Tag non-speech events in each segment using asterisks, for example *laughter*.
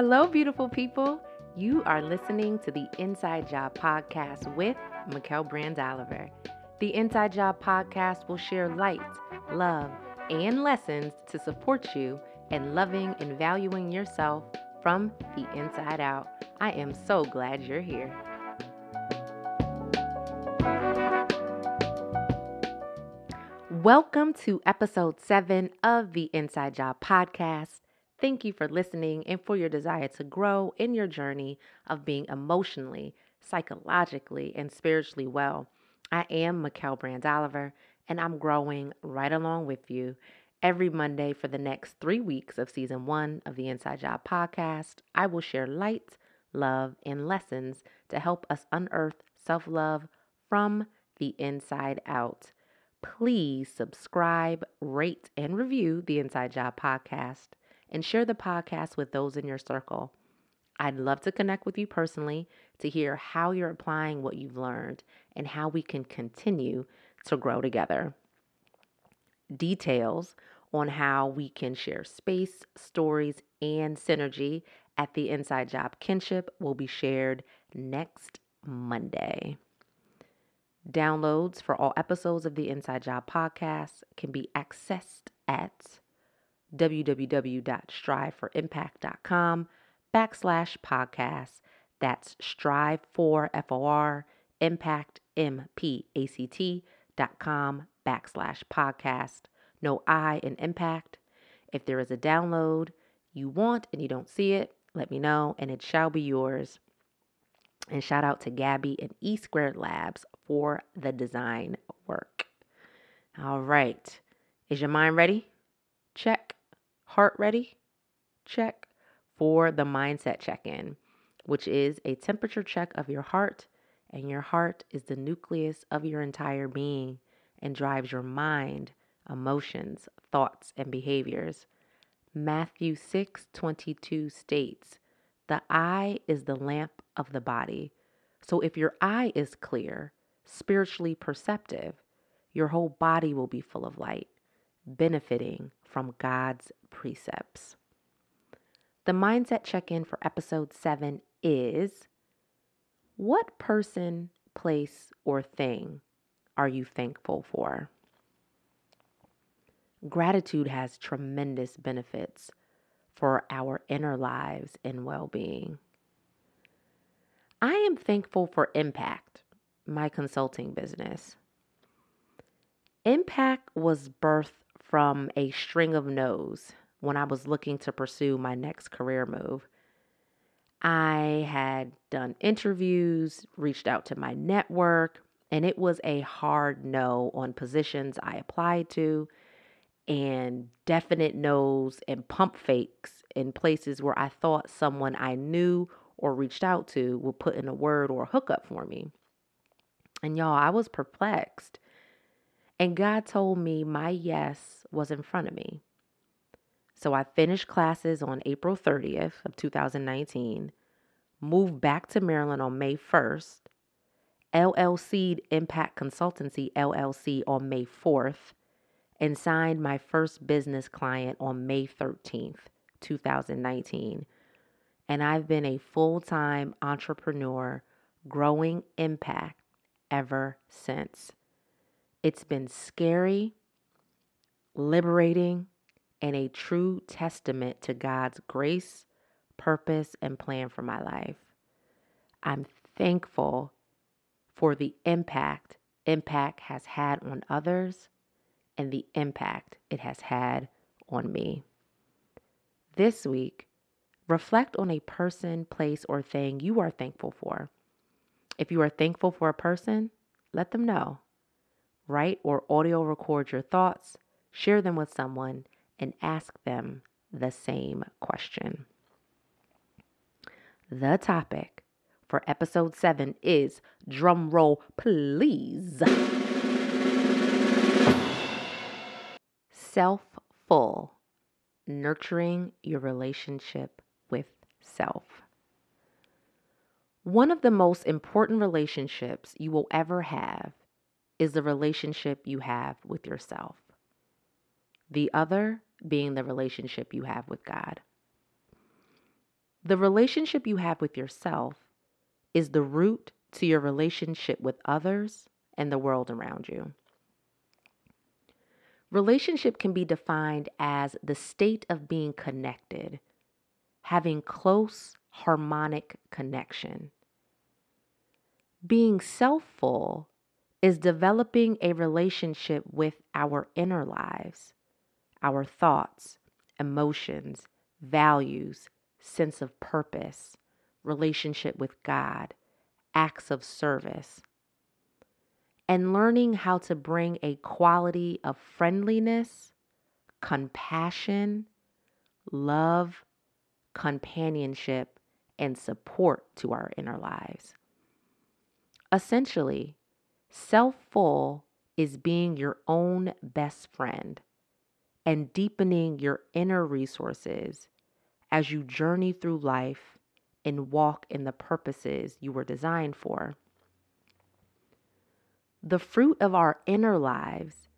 Hello, beautiful people. You are listening to the Inside Job Podcast with Mikel Brand Oliver. The Inside Job Podcast will share light, love, and lessons to support you in loving and valuing yourself from the inside out. I am so glad you're here. Welcome to episode seven of the Inside Job Podcast. Thank you for listening and for your desire to grow in your journey of being emotionally, psychologically, and spiritually well. I am Mikel Brand Oliver, and I'm growing right along with you every Monday for the next three weeks of season one of the Inside Job podcast. I will share light, love, and lessons to help us unearth self love from the inside out. Please subscribe, rate, and review the Inside Job podcast and share the podcast with those in your circle. I'd love to connect with you personally to hear how you're applying what you've learned and how we can continue to grow together. Details on how we can share space, stories, and synergy at the Inside Job Kinship will be shared next Monday. Downloads for all episodes of the Inside Job podcast can be accessed at www.striveforimpact.com backslash podcast. That's strive for F-O-R impact M-P-A-C-T dot com backslash podcast. No I in impact. If there is a download you want and you don't see it, let me know and it shall be yours. And shout out to Gabby and E Squared Labs for the design work. All right. Is your mind ready? Check. Heart ready? Check. For the mindset check in, which is a temperature check of your heart. And your heart is the nucleus of your entire being and drives your mind, emotions, thoughts, and behaviors. Matthew 6 22 states, The eye is the lamp of the body. So if your eye is clear, spiritually perceptive, your whole body will be full of light, benefiting from God's precepts. The mindset check in for episode seven is What person, place, or thing are you thankful for? Gratitude has tremendous benefits for our inner lives and well being. I am thankful for Impact, my consulting business. Impact was birthed from a string of no's when I was looking to pursue my next career move. I had done interviews, reached out to my network, and it was a hard no on positions I applied to, and definite no's and pump fakes in places where I thought someone I knew or reached out to would put in a word or a hookup for me. And y'all, I was perplexed. And God told me my yes was in front of me. So I finished classes on April 30th of 2019, moved back to Maryland on May 1st, LLC'd Impact Consultancy LLC on May 4th, and signed my first business client on May 13th, 2019 and I've been a full time entrepreneur growing impact ever since. It's been scary, liberating, and a true testament to God's grace, purpose, and plan for my life. I'm thankful for the impact impact has had on others and the impact it has had on me. This week, Reflect on a person, place, or thing you are thankful for. If you are thankful for a person, let them know. Write or audio record your thoughts, share them with someone, and ask them the same question. The topic for episode 7 is drum roll, please. Self full, nurturing your relationship with self. One of the most important relationships you will ever have is the relationship you have with yourself. The other being the relationship you have with God. The relationship you have with yourself is the root to your relationship with others and the world around you. Relationship can be defined as the state of being connected, having close, harmonic connection. Being self full is developing a relationship with our inner lives, our thoughts, emotions, values, sense of purpose, relationship with God, acts of service, and learning how to bring a quality of friendliness, compassion, love, companionship, and support to our inner lives. Essentially, self full is being your own best friend and deepening your inner resources as you journey through life and walk in the purposes you were designed for. The fruit of our inner lives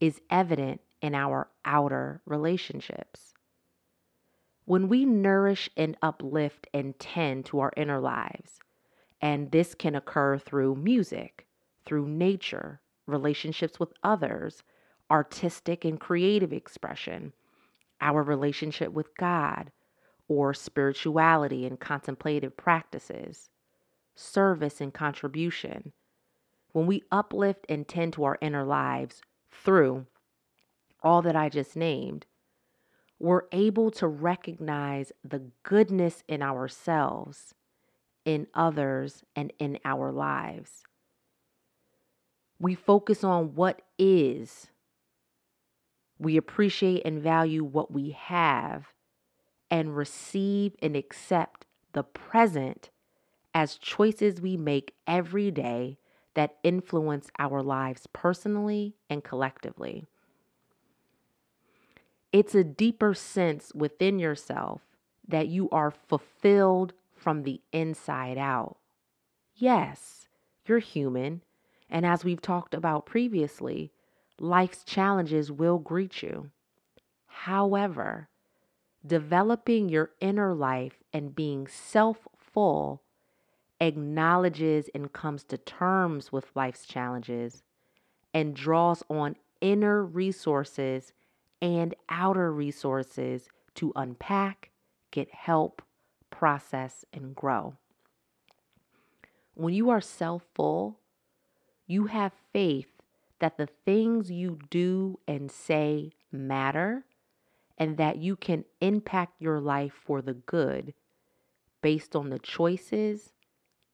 is evident in our outer relationships. When we nourish and uplift and tend to our inner lives, and this can occur through music, through nature, relationships with others, artistic and creative expression, our relationship with God, or spirituality and contemplative practices, service and contribution, when we uplift and tend to our inner lives through all that I just named, we're able to recognize the goodness in ourselves, in others, and in our lives. We focus on what is. We appreciate and value what we have and receive and accept the present as choices we make every day that influence our lives personally and collectively. It's a deeper sense within yourself that you are fulfilled from the inside out. Yes, you're human, and as we've talked about previously, life's challenges will greet you. However, developing your inner life and being self full acknowledges and comes to terms with life's challenges and draws on inner resources and outer resources to unpack, get help, process, and grow. When you are self full, you have faith that the things you do and say matter and that you can impact your life for the good based on the choices,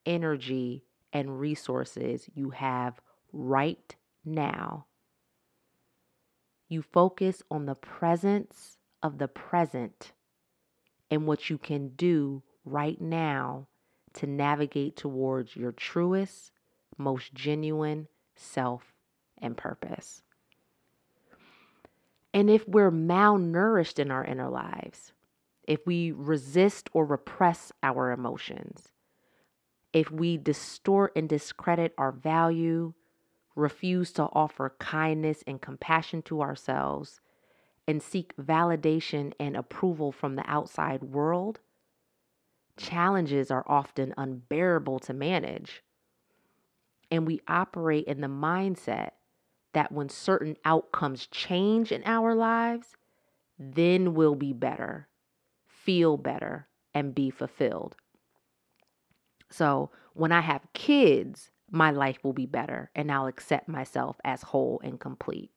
energy, and resources you have right now. You focus on the presence of the present and what you can do right now to navigate towards your truest, most genuine self and purpose. And if we're malnourished in our inner lives, if we resist or repress our emotions, if we distort and discredit our value, refuse to offer kindness and compassion to ourselves, and seek validation and approval from the outside world, challenges are often unbearable to manage. And we operate in the mindset that when certain outcomes change in our lives, then we'll be better, feel better, and be fulfilled. So when I have kids, my life will be better and I'll accept myself as whole and complete.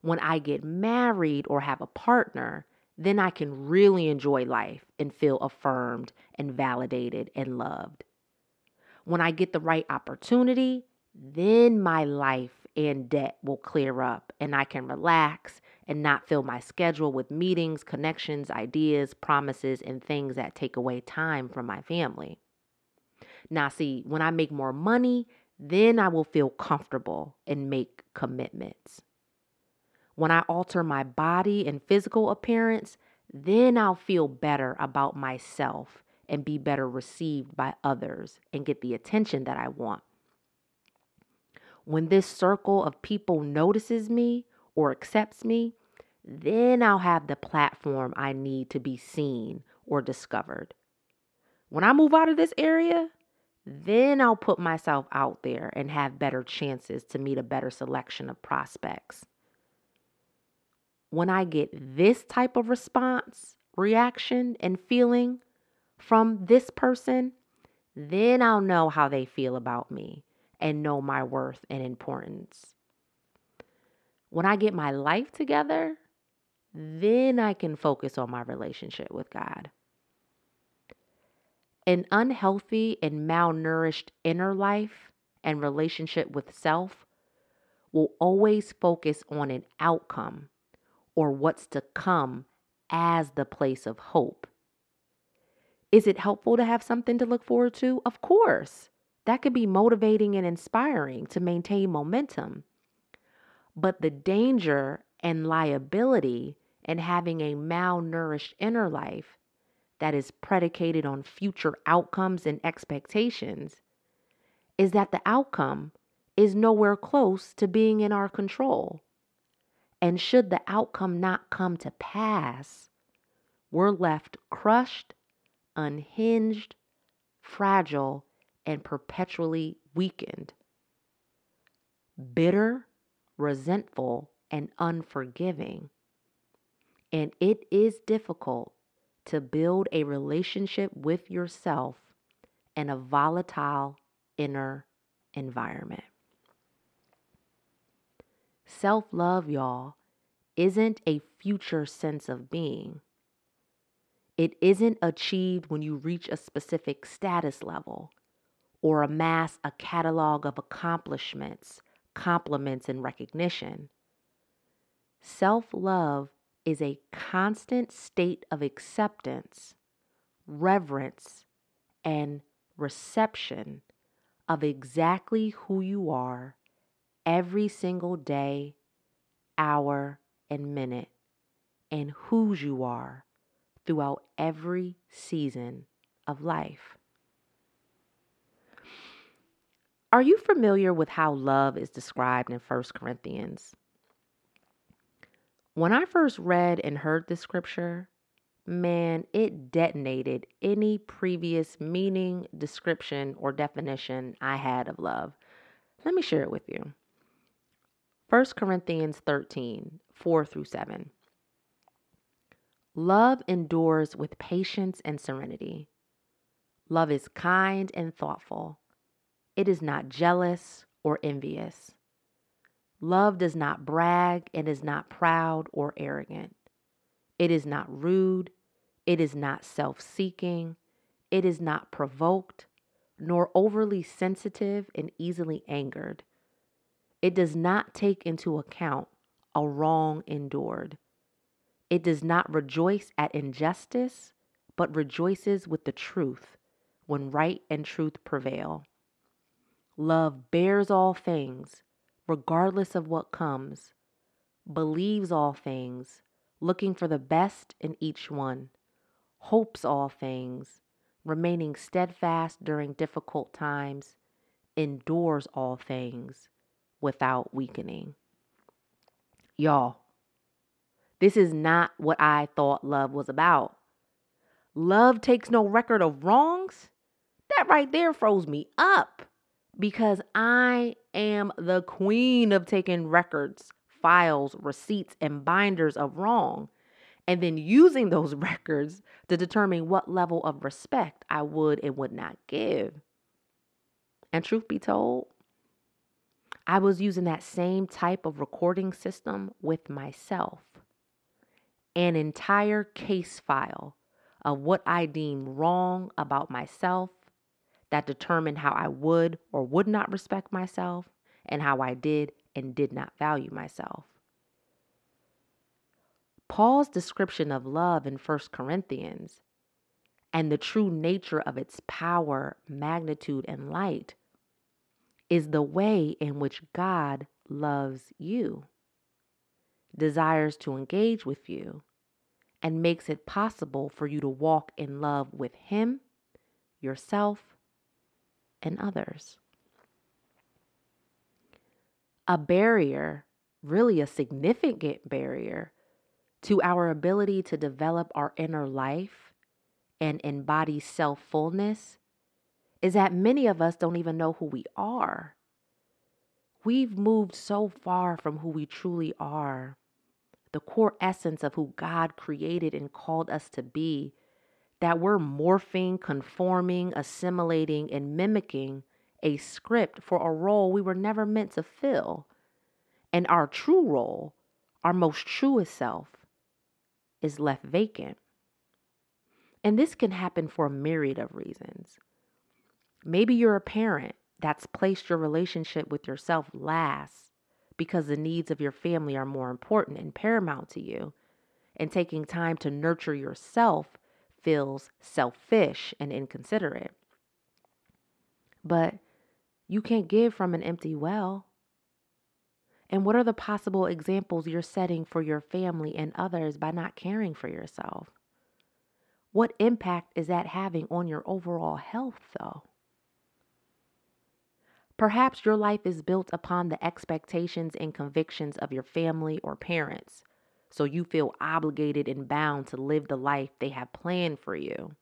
When I get married or have a partner, then I can really enjoy life and feel affirmed and validated and loved. When I get the right opportunity, then my life and debt will clear up and I can relax and not fill my schedule with meetings, connections, ideas, promises, and things that take away time from my family. Now, see, when I make more money, then I will feel comfortable and make commitments. When I alter my body and physical appearance, then I'll feel better about myself and be better received by others and get the attention that I want. When this circle of people notices me or accepts me, then I'll have the platform I need to be seen or discovered. When I move out of this area, then I'll put myself out there and have better chances to meet a better selection of prospects. When I get this type of response, reaction, and feeling from this person, then I'll know how they feel about me and know my worth and importance. When I get my life together, then I can focus on my relationship with God. An unhealthy and malnourished inner life and relationship with self will always focus on an outcome or what's to come as the place of hope. Is it helpful to have something to look forward to? Of course. That could be motivating and inspiring to maintain momentum. But the danger and liability in having a malnourished inner life that is predicated on future outcomes and expectations is that the outcome is nowhere close to being in our control. And should the outcome not come to pass, we're left crushed, unhinged, fragile, and perpetually weakened. Bitter, resentful, and unforgiving. And it is difficult to build a relationship with yourself in a volatile inner environment. Self love, y'all, isn't a future sense of being. It isn't achieved when you reach a specific status level or amass a catalog of accomplishments, compliments, and recognition. Self love is a constant state of acceptance, reverence, and reception of exactly who you are every single day, hour, and minute, and whose you are throughout every season of life. Are you familiar with how love is described in 1 Corinthians? When I first read and heard this scripture, man, it detonated any previous meaning, description, or definition I had of love. Let me share it with you. 1 Corinthians 13, 4 through 7. Love endures with patience and serenity. Love is kind and thoughtful. It is not jealous or envious. Love does not brag and is not proud or arrogant. It is not rude. It is not self seeking. It is not provoked, nor overly sensitive and easily angered. It does not take into account a wrong endured. It does not rejoice at injustice, but rejoices with the truth when right and truth prevail. Love bears all things, regardless of what comes, believes all things, looking for the best in each one, hopes all things, remaining steadfast during difficult times, endures all things without weakening. Y'all, this is not what I thought love was about. Love takes no record of wrongs. That right there froze me up because I am the queen of taking records, files, receipts, and binders of wrong, and then using those *laughs* records to determine what level of respect I would and would not give. And truth be told, I was using that same type of recording system with myself. An entire case file of what I deemed wrong about myself that determined how I would or would not respect myself and how I did and did not value myself. Paul's description of love in 1 Corinthians and the true nature of its power, magnitude, and light is the way in which God loves you, desires to engage with you, and makes it possible for you to walk in love with Him, yourself, and others. A barrier, really a significant barrier, to our ability to develop our inner life and embody self fullness is that many of us don't even know who we are. We've moved so far from who we truly are, the core essence of who God created and called us to be, that we're morphing, conforming, assimilating, and mimicking a script for a role we were never meant to fill. And our true role, our most truest self, is left vacant. And this can happen for a myriad of reasons. Maybe you're a parent that's placed your relationship with yourself last because the needs of your family are more important and paramount to you. And taking time to nurture yourself feels selfish and inconsiderate. But you can't give from an empty well. And what are the possible examples you're setting for your family and others by not caring for yourself? What impact is that having on your overall health, though? Perhaps your life is built upon the expectations and convictions of your family or parents, so you feel obligated and bound to live the life they have planned for you.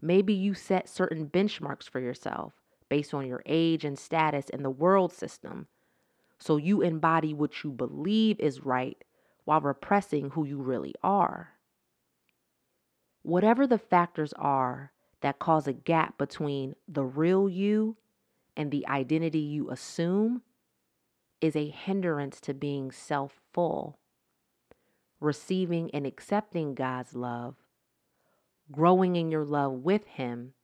Maybe you set certain benchmarks for yourself based on your age and status in the world system, so you embody what you believe is right while repressing who you really are. Whatever the factors are that cause a gap between the real you and the identity you assume is a hindrance to being self full, receiving and accepting God's love, growing in your love with Him,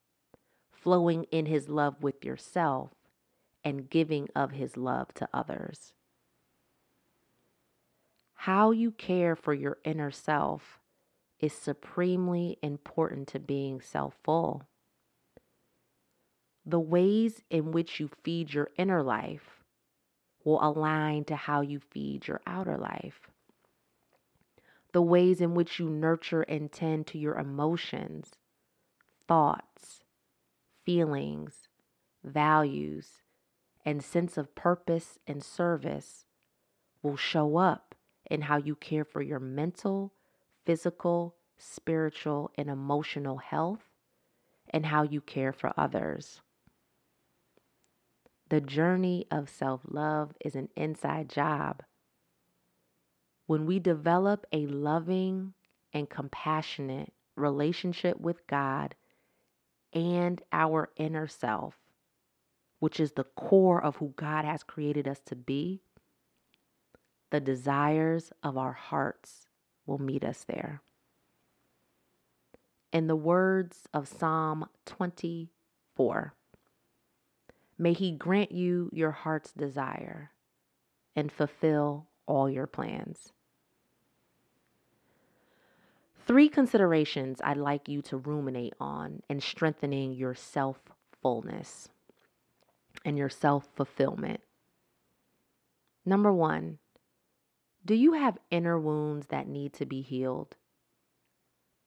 flowing in His love with yourself, and giving of His love to others. How you care for your inner self is supremely important to being self full. The ways in which you feed your inner life will align to how you feed your outer life. The ways in which you nurture and tend to your emotions, thoughts, feelings, values, and sense of purpose and service will show up in how you care for your mental, physical, spiritual, and emotional health and how you care for others. The journey of self love is an inside job. When we develop a loving and compassionate relationship with God and our inner self, which is the core of who God has created us to be, the desires of our hearts will meet us there. In the words of Psalm 24, may He grant you your heart's desire and fulfill all your plans. Three considerations I'd like you to ruminate on in strengthening your self fullness and your self fulfillment. Number one, do you have inner wounds that need to be healed?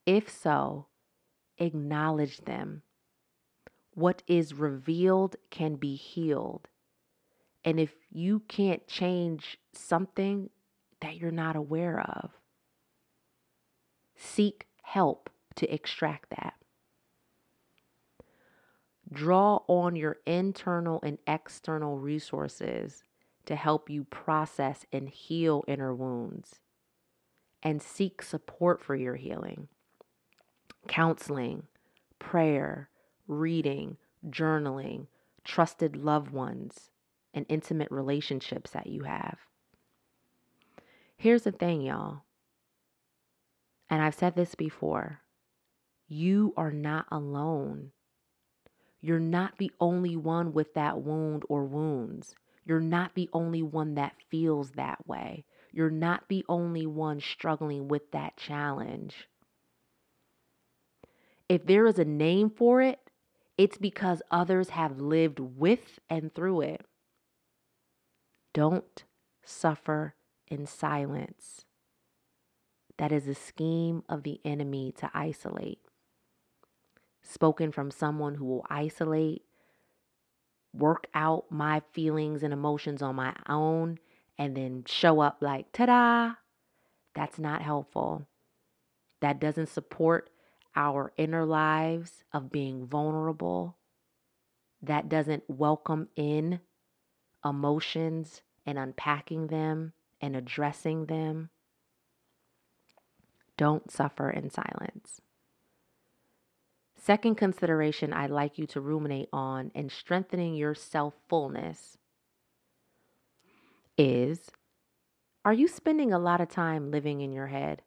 If so, acknowledge them. What is revealed can be healed. And if you can't change something that you're not aware of, seek help to extract that. Draw on your internal and external resources to help you process and heal inner wounds and seek support for your healing. Counseling, prayer, reading, journaling, trusted loved ones, and intimate relationships that you have. Here's the thing, y'all, and I've said this before you are not alone. You're not the only one with that wound or wounds. You're not the only one that feels that way. You're not the only one struggling with that challenge. If there is a name for it, it's because others have lived with and through it. Don't suffer in silence. That is a scheme of the enemy to isolate. Spoken from someone who will isolate work out my feelings and emotions on my own and then show up like, ta da, that's not helpful. That doesn't support our inner lives of being vulnerable, that doesn't welcome in emotions and unpacking them and addressing them, don't suffer in silence. Second consideration I'd like you to ruminate on in strengthening your self fullness is Are you spending a lot of time living in your head?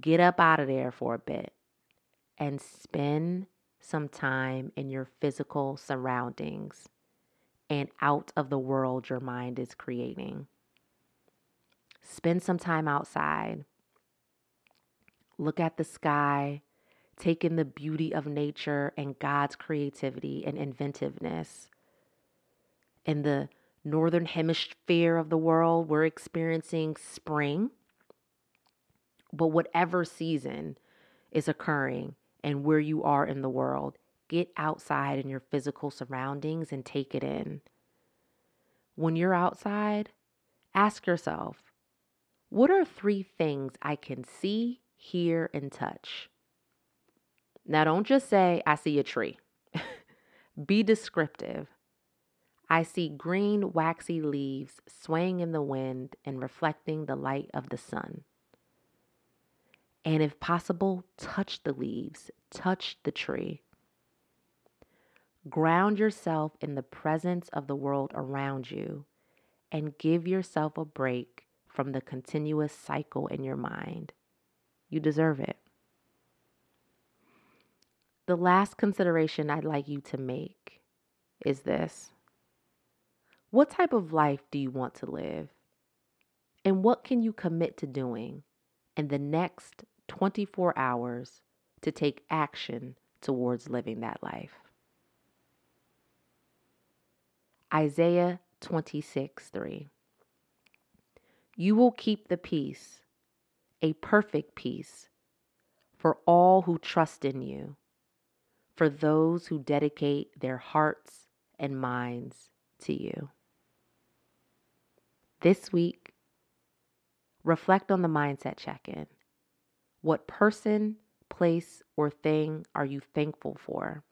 Get up out of there for a bit and spend some time in your physical surroundings and out of the world your mind is creating. Spend some time outside. Look at the sky. Take in the beauty of nature and God's creativity and inventiveness. In the northern hemisphere of the world, we're experiencing spring. But whatever season is occurring and where you are in the world, get outside in your physical surroundings and take it in. When you're outside, ask yourself what are three things I can see, hear, and touch? Now, don't just say, I see a tree. *laughs* Be descriptive. I see green, waxy leaves swaying in the wind and reflecting the light of the sun. And if possible, touch the leaves, touch the tree. Ground yourself in the presence of the world around you and give yourself a break from the continuous cycle in your mind. You deserve it. The last consideration I'd like you to make is this What type of life do you want to live? And what can you commit to doing in the next 24 hours to take action towards living that life? Isaiah 26 3. You will keep the peace, a perfect peace, for all who trust in you, for those who dedicate their hearts and minds to you. This week, reflect on the mindset check in. What person, place, or thing are you thankful for?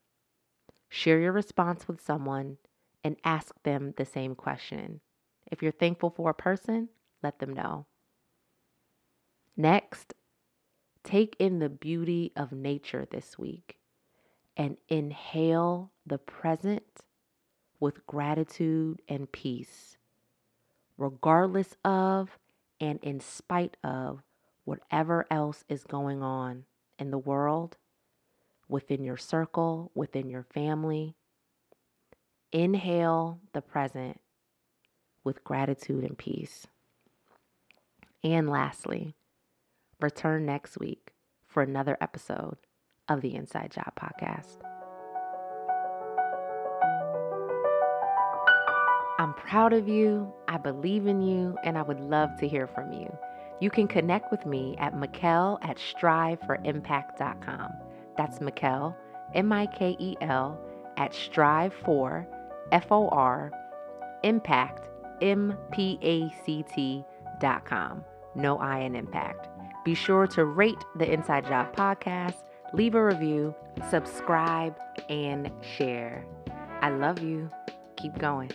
Share your response with someone and ask them the same question. If you're thankful for a person, let them know. Next, take in the beauty of nature this week and inhale the present with gratitude and peace, regardless of and in spite of whatever else is going on in the world, within your circle, within your family. Inhale the present with gratitude and peace. And lastly, return next week for another episode of the Inside Job Podcast. I'm proud of you, I believe in you, and I would love to hear from you. You can connect with me at Mikel at striveforimpact.com. That's Mikel, M I K E L, at strive for, F O R, impact, M P A C T.com no I in impact. Be sure to rate the Inside Job podcast, leave a review, subscribe, and share. I love you. Keep going.